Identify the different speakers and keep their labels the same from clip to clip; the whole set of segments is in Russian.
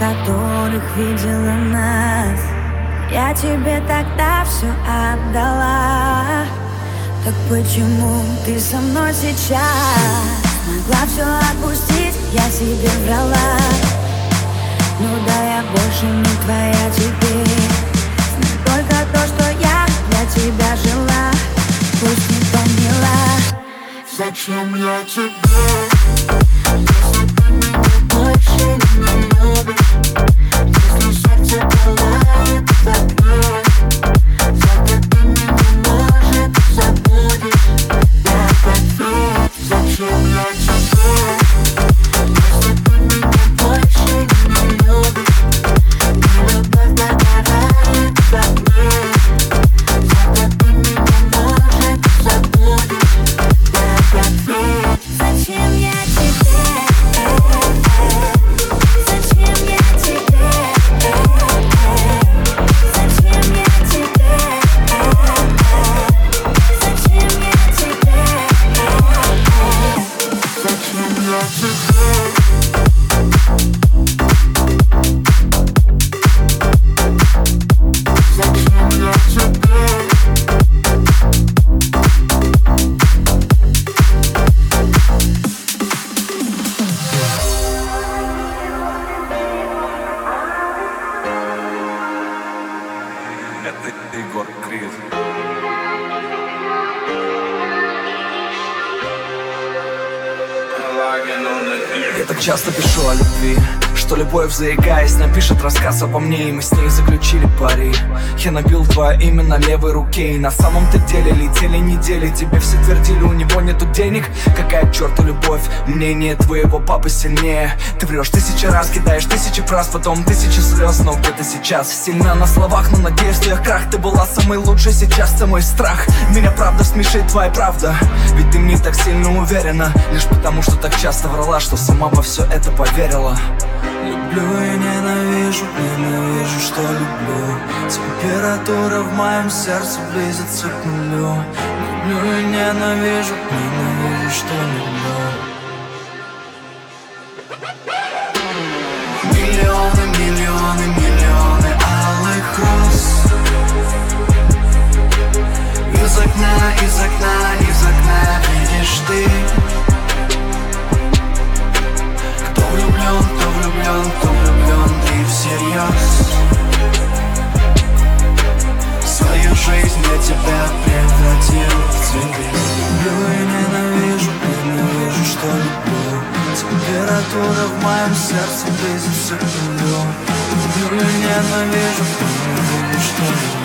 Speaker 1: которых видела нас. Я тебе тогда все отдала. Так почему ты со мной сейчас? Могла все отпустить, я себе врала. Ну да, я больше не твоя теперь. Только то, что я для тебя жила. Пусть не поняла. Зачем я тебе, если ты не
Speaker 2: There's no such a thing напишет рассказ обо мне И мы с ней заключили пари. Я набил твое имя на левой руке И на самом-то деле летели недели. Тебе все твердили, у него нету денег Какая к черту любовь, мнение твоего папы сильнее. Ты врешь тысячи раз, кидаешь тысячи фраз Потом тысячи слез, но где-то сейчас. Сильно на словах, но на действиях. Крах Ты была самой лучшей, сейчас ты мой страх. Меня правда смешит твоя правда. Ведь ты мне так сильно уверена. Лишь потому, что так часто врала Что сама во все это поверила. Люблю и ненавижу, ненавижу, что люблю. Температура в моем сердце близится к нулю Люблю и ненавижу, ненавижу, что люблю Миллионы, миллионы, миллионы алых роз. Из окна, из окна, из окна видишь ты. Кто влюблен, кто влюблен, кто влюблен и всерьез жизнь для тебя превратил в цветы Люблю и ненавижу, ненавижу, что люблю. Температура в моем сердце близится к нулю. Люблю и ненавижу, ненавижу, что люблю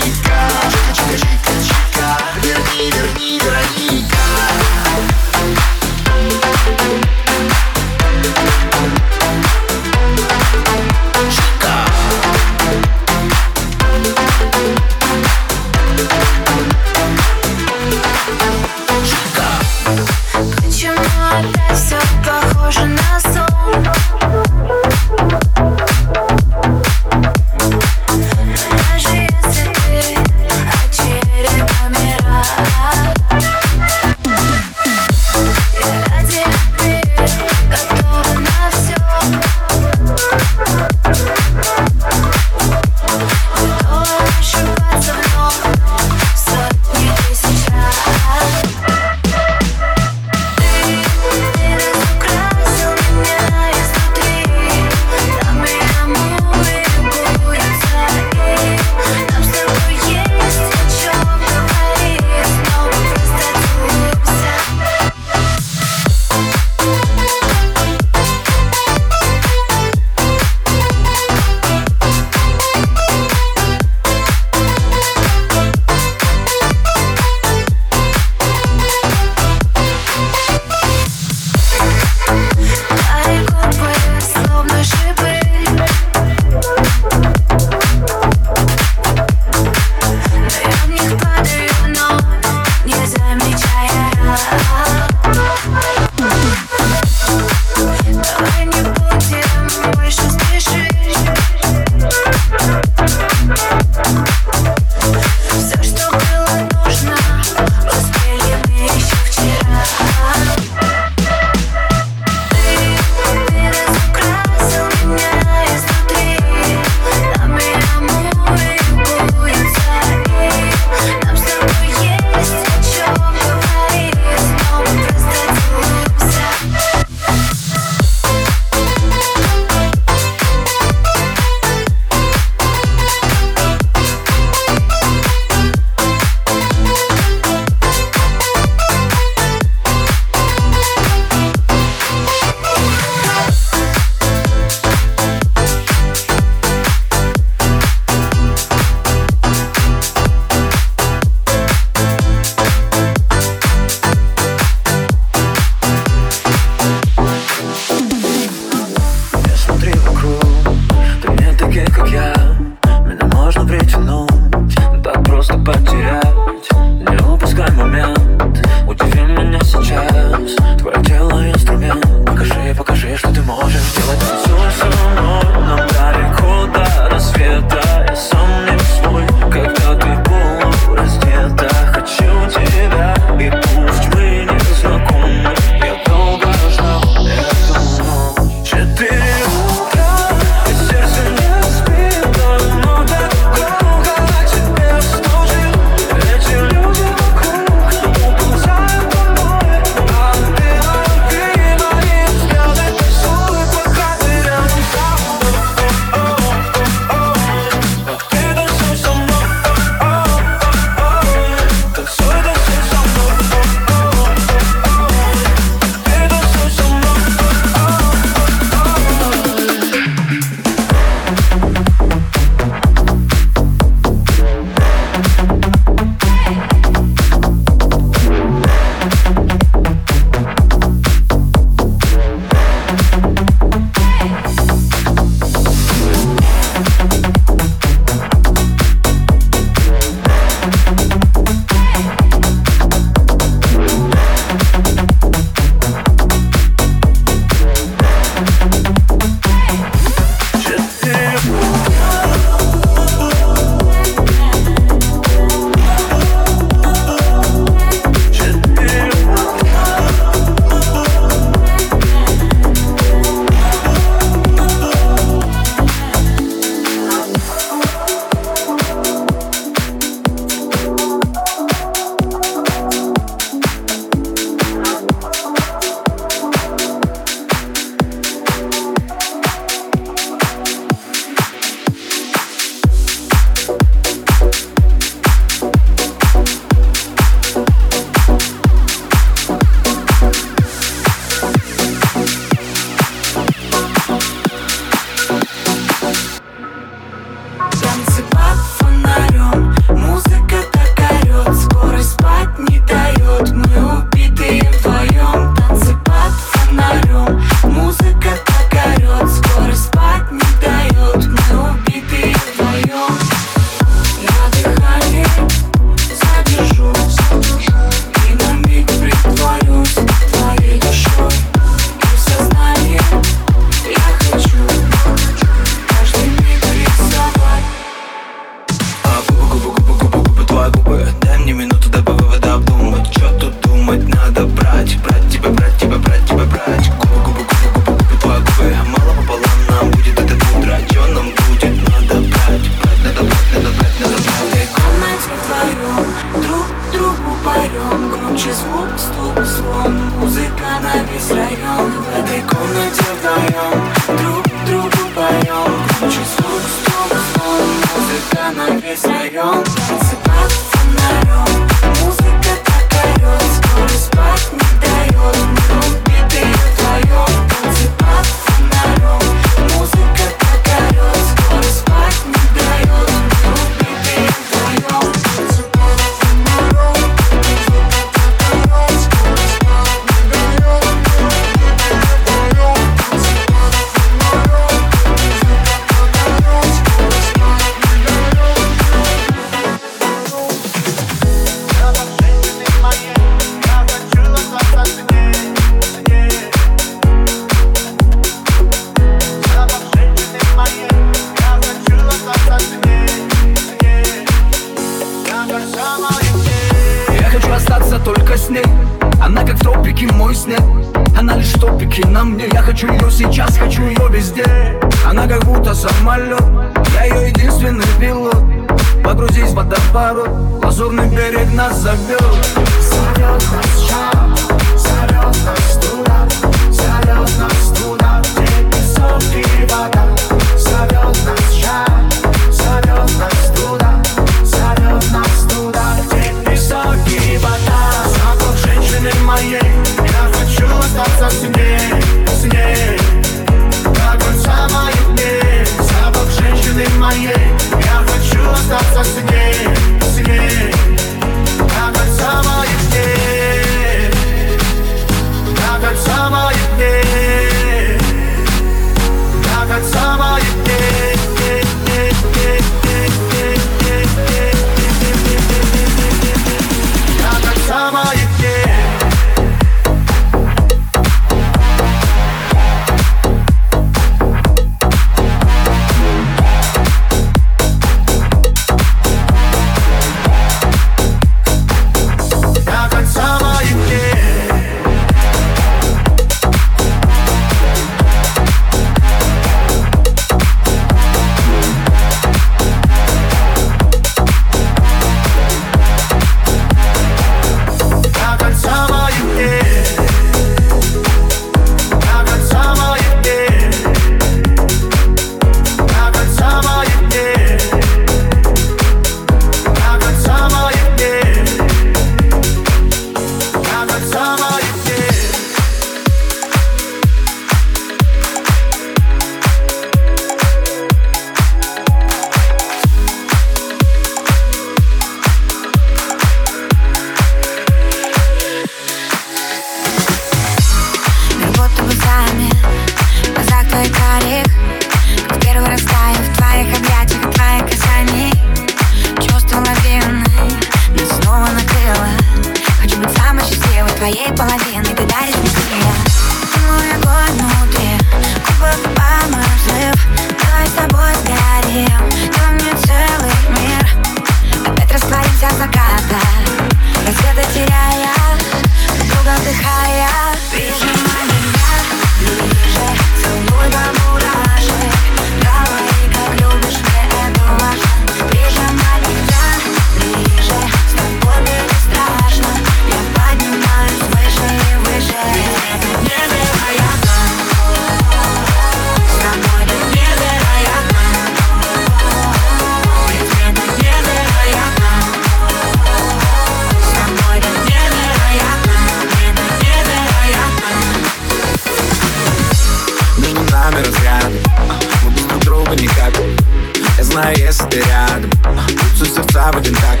Speaker 3: глаза в так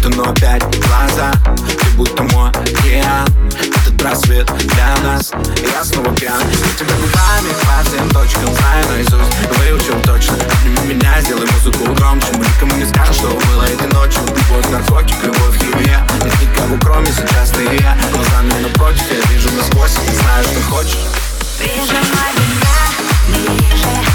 Speaker 1: Утону опять
Speaker 4: глаза Ты будто мой океан Этот просвет для нас Я снова пьян Я тебя губами по всем точкам Знаю наизусть, выучил точно. Обними меня, сделай музыку громче. Мы никому не скажем, что было этой ночью. Любовь, наркотик, любовь, химия Нет никого, кроме сейчас ты и я. Глазами напротив, я вижу насквозь Знаю, что хочешь.
Speaker 1: Прижимай меня ближе.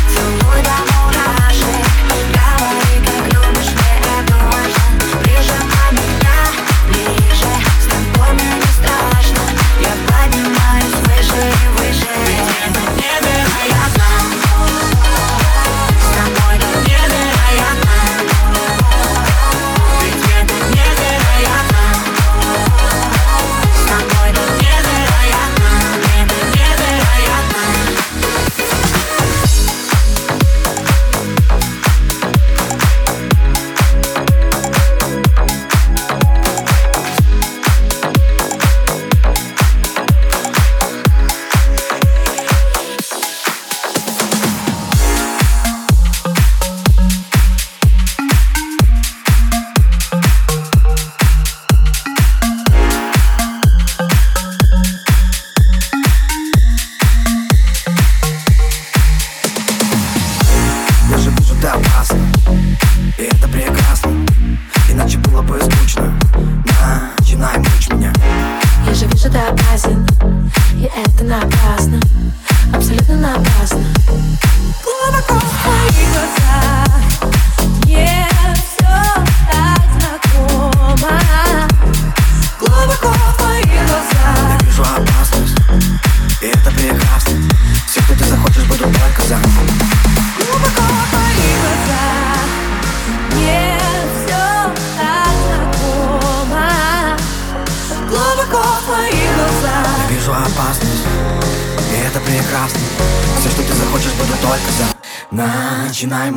Speaker 5: Начинай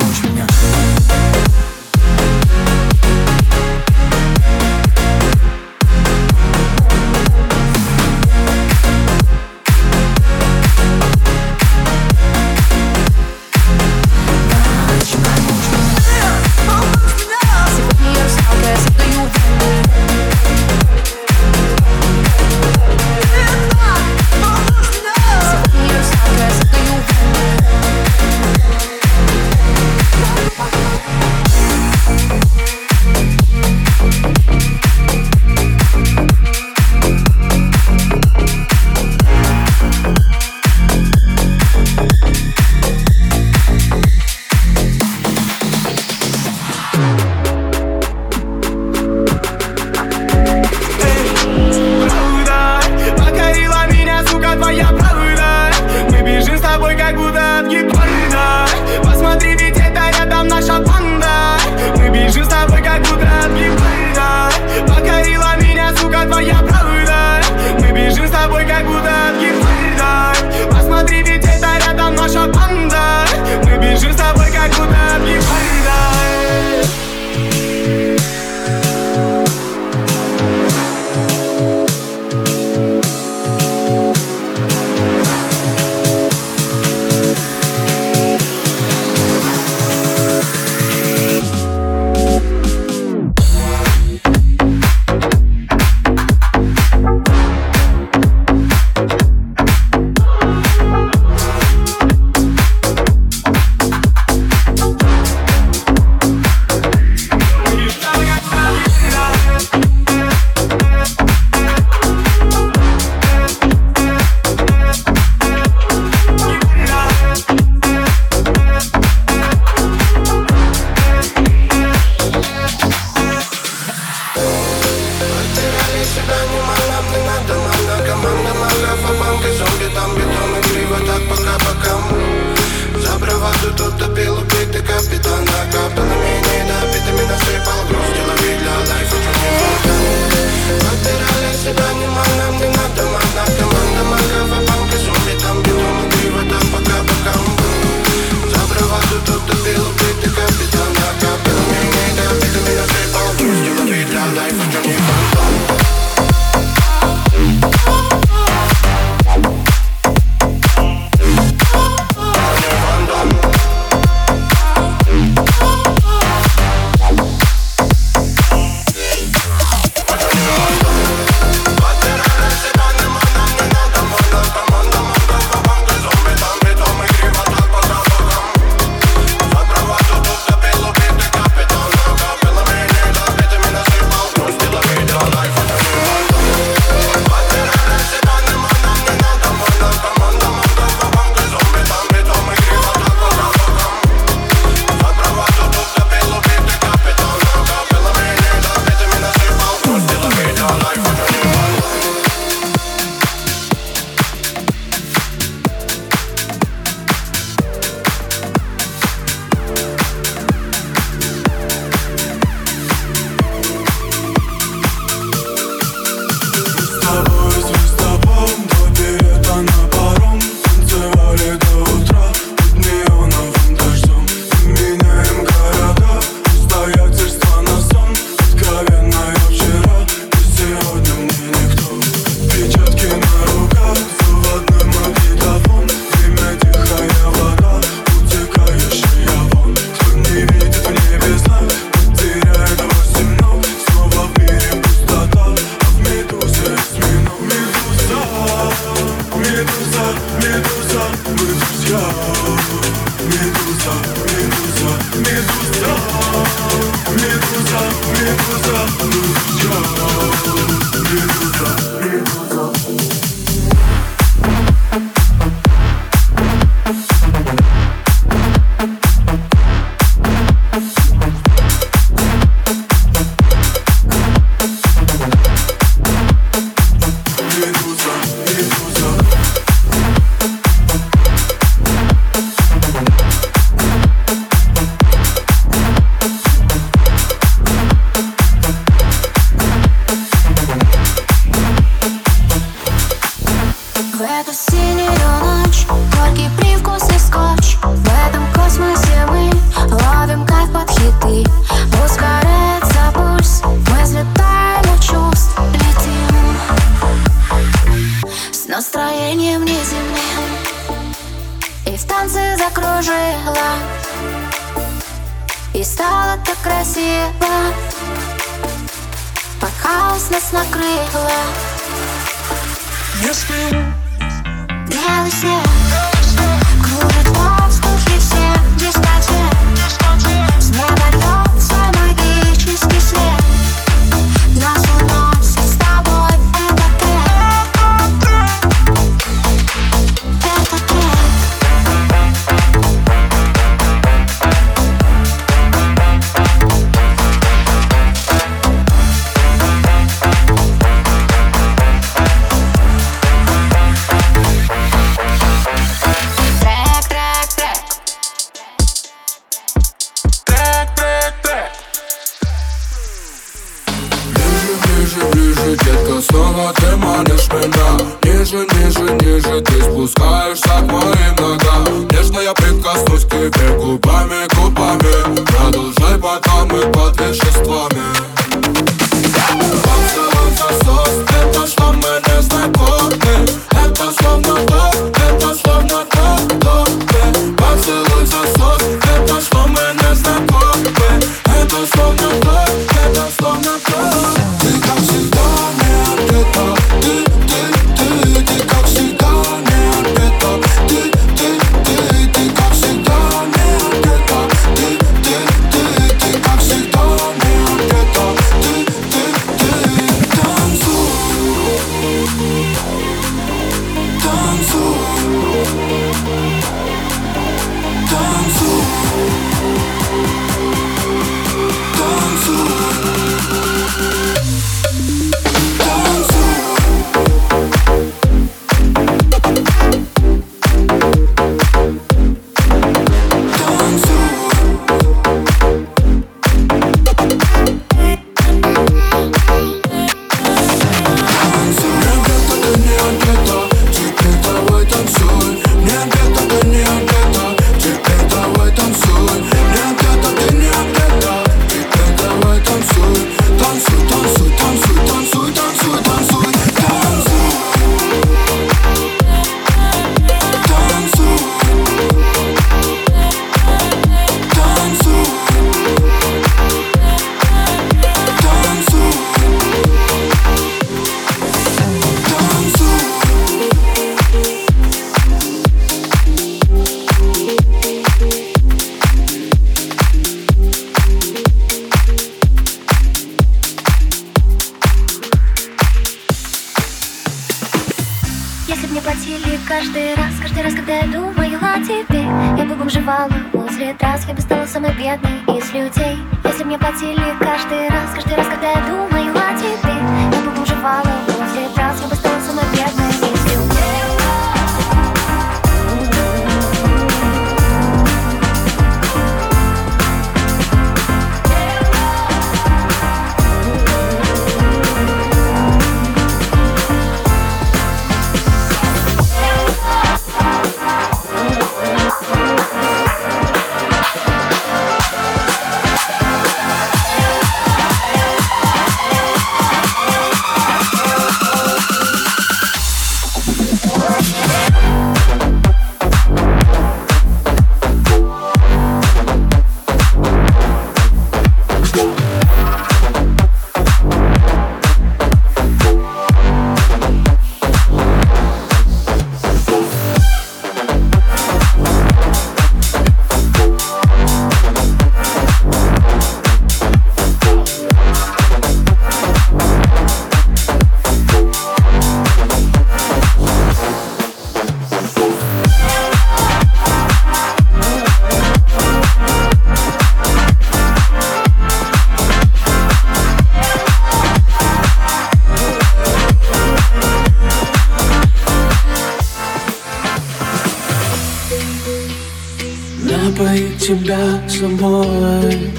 Speaker 6: собой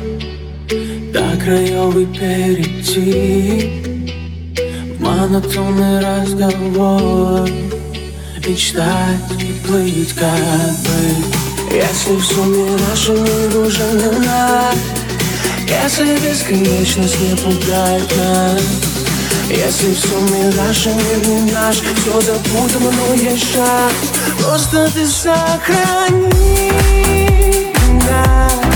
Speaker 6: До краевой перейти. В монотонный разговор Мечтать и плыть как бы Если в сумме нашем нужен она Если бесконечность не пугает нас если в сумме наши мир не наш, все запутано, но есть шаг Просто ты сохрани.
Speaker 2: night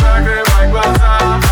Speaker 6: Закрывай глаза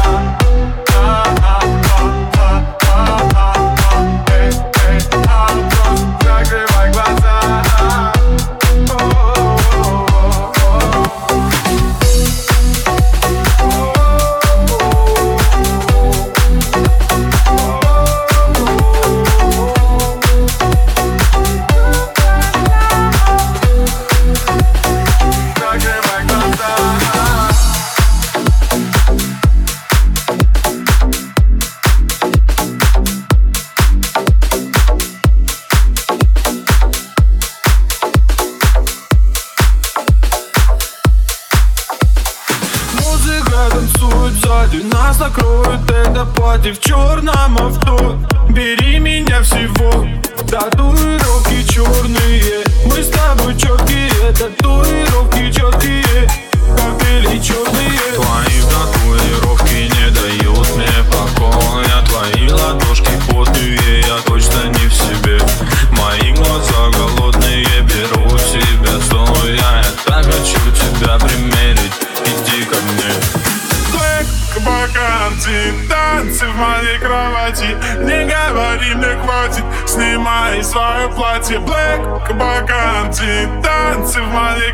Speaker 7: Panama.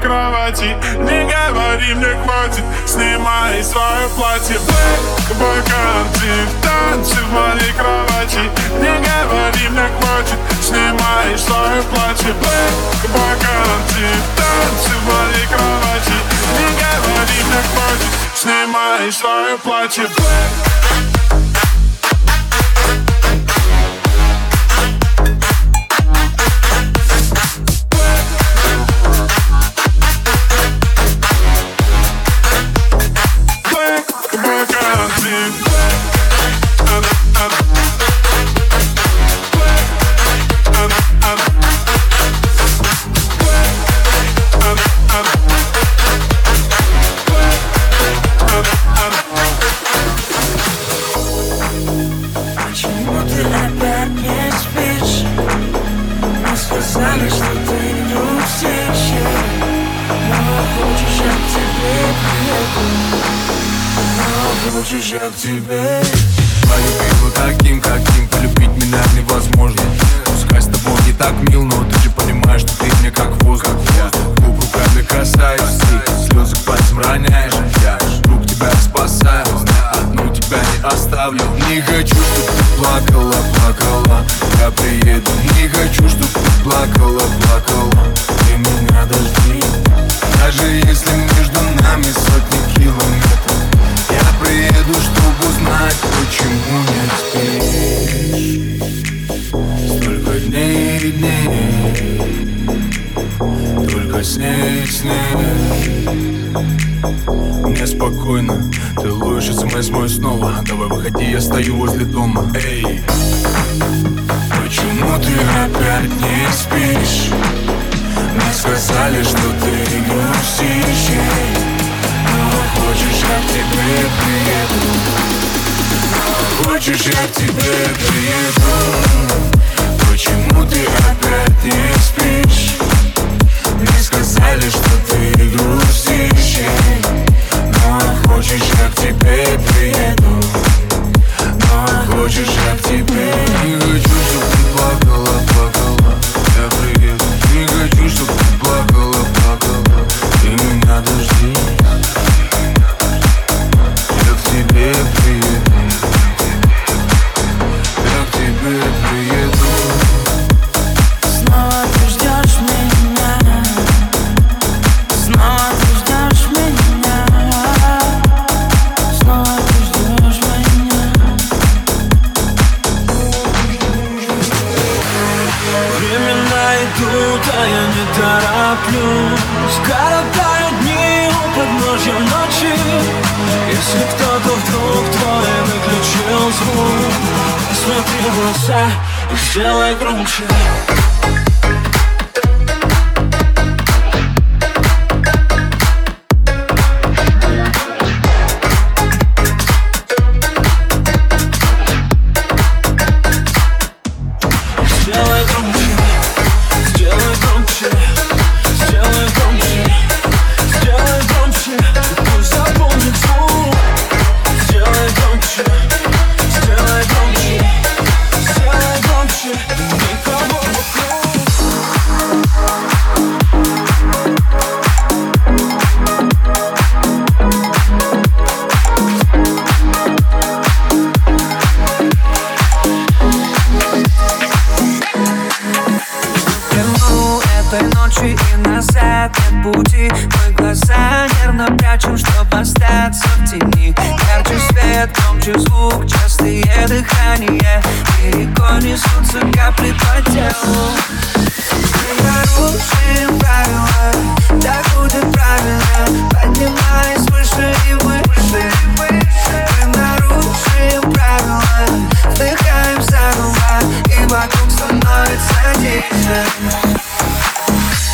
Speaker 7: кровати. Не говори, мне хватит Снимай свое платье. Блэк бакантин Танцы в моей кровати. Не говори, мне хватит Снимай свое платье. Блэк бакантин Танцы в моей кровати. Не говори, мне хватит Снимай свое платье. Блэк.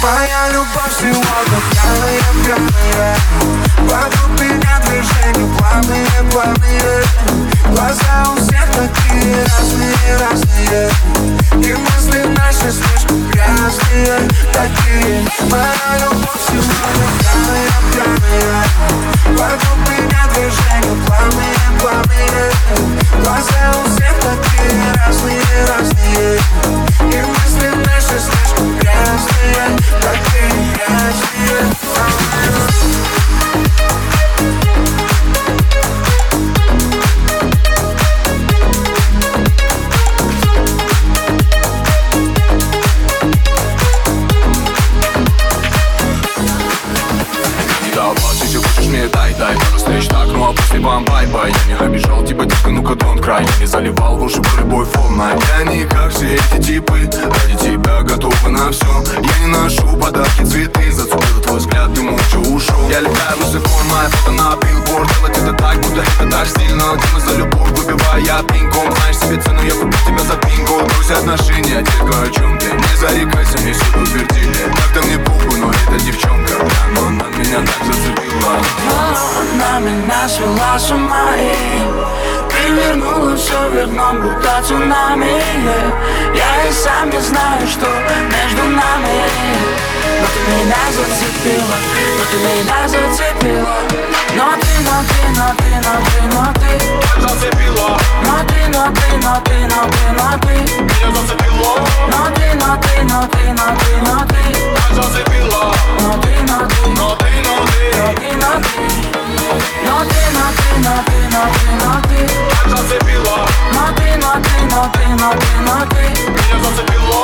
Speaker 8: Моя любовь сегодня пьяная, пьяная Вокруг меня движения плавные, плавные Глаза у всех такие разные, разные. И мысли наши слишком грязные, такие Моя любовь сегодня пьяная, пьяная Вокруг меня движения плавные, плавные Глаза у всех такие разные, разные. И мысли наши слишком грязные, такие грязные
Speaker 5: Давай, после вам бай-бай Я не обижал тебя, детка, ну-ка don't cry. Я не заливал в уши любой волна Я не как все эти типы. Ради тебя готовы на все Я не ношу подарки, цветы Зацепил твой взгляд, ты молча ушел. Я летаю высоко, моя фото на билборд. Делать это так, будто это так стильно. Делай за любовь, выбивая пинком. Знаешь себе цену, я куплю тебя за бинго Брось отношения, детка, о чем ты? Не зарекайся, мне все утвердили. Так-то мне похуй, но эта девчонка. Да, Но она меня так зацепила.
Speaker 8: Она меня свела с ума и Перевернула все вверх дном, будто цунами yeah. Я и сам не знаю, что между нами. Но ты меня зацепила, но ты меня зацепила
Speaker 5: На ты, на ты, на ты, на ты, на ты
Speaker 3: Меня зацепила
Speaker 5: На ты, на ты, на
Speaker 3: ты,
Speaker 5: на ты, на ты
Speaker 3: Меня зацепила
Speaker 5: На ты, на ты, на ты, на ты, на ты
Speaker 3: Меня зацепила
Speaker 5: На ты, на ты, на ты, на ты На ты,
Speaker 3: Меня зацепила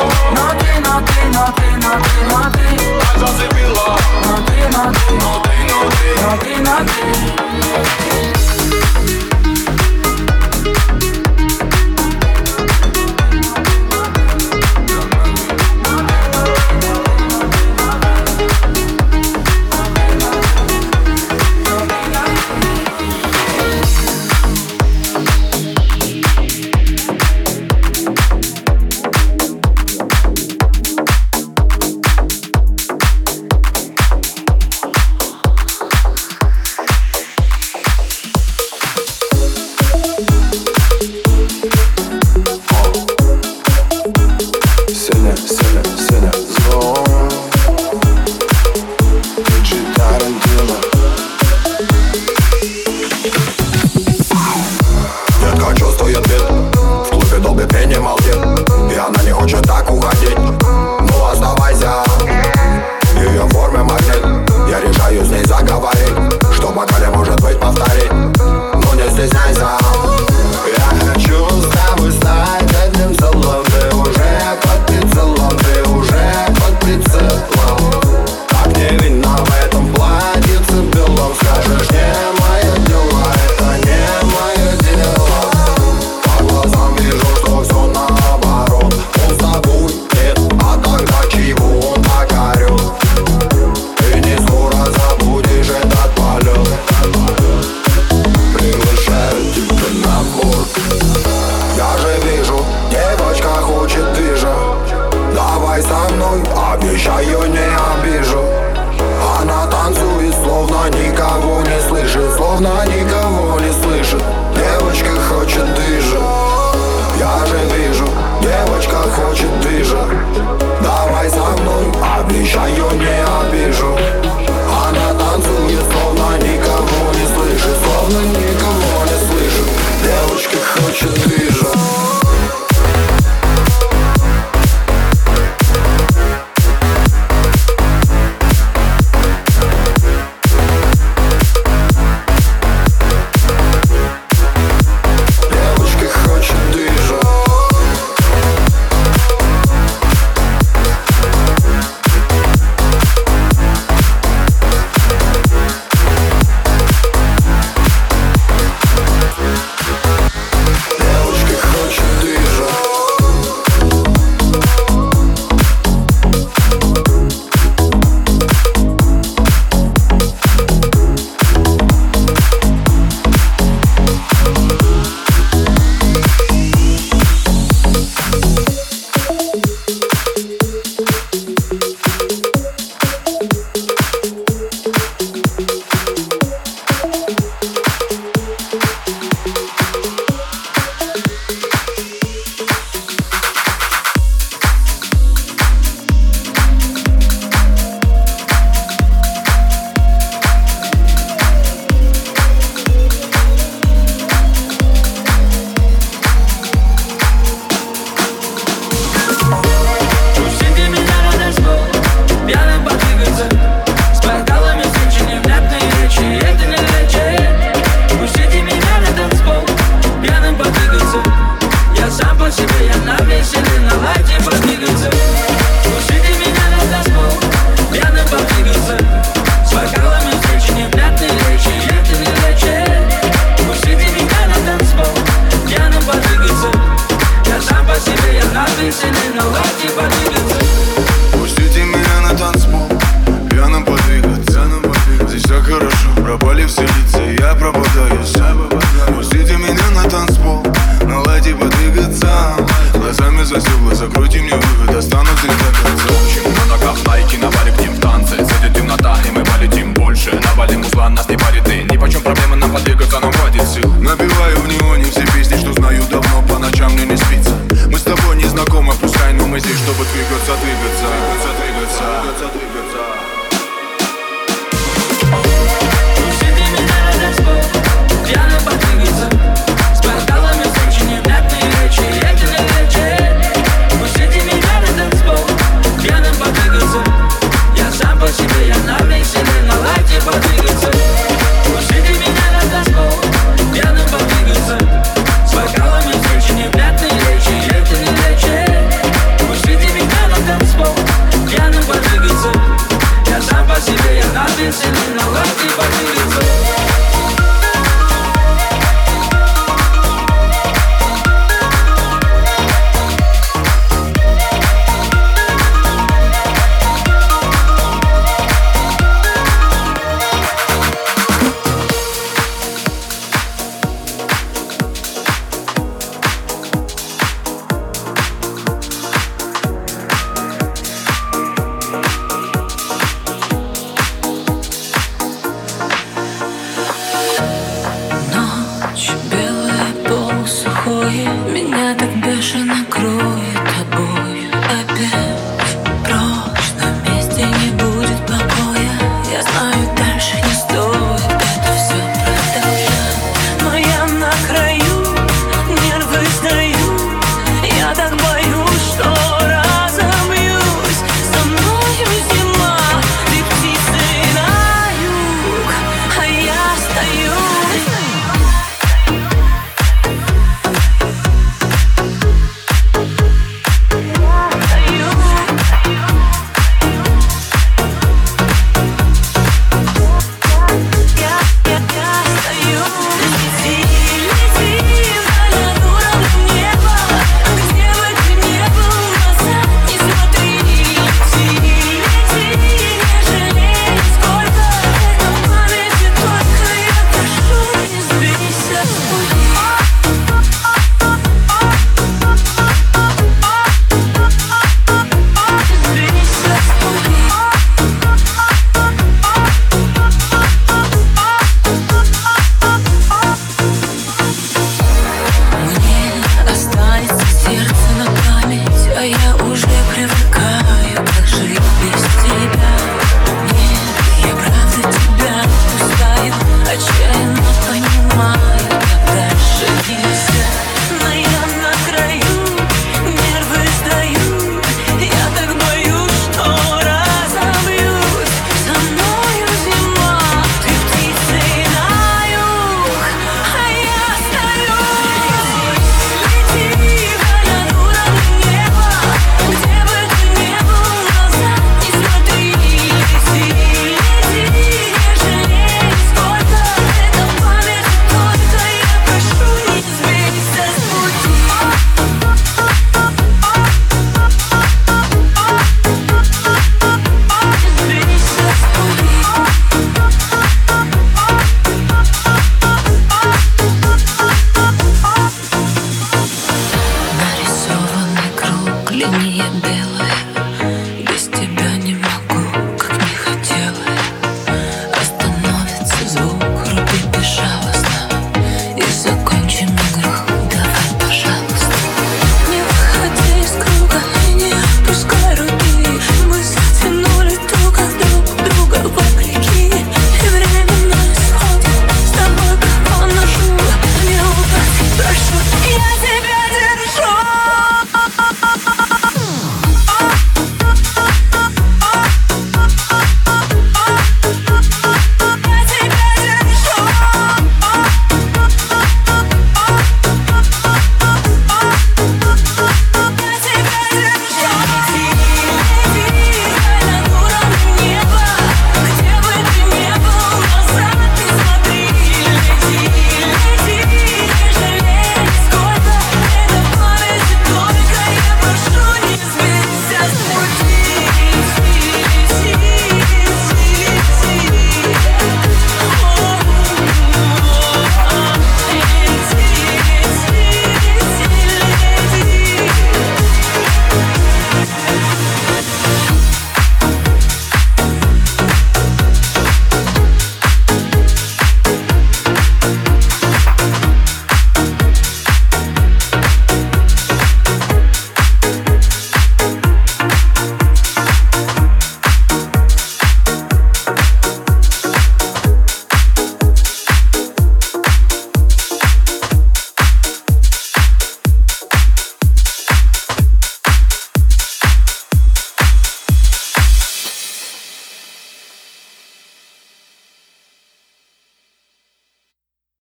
Speaker 5: Женщины,
Speaker 3: но
Speaker 1: эти подруги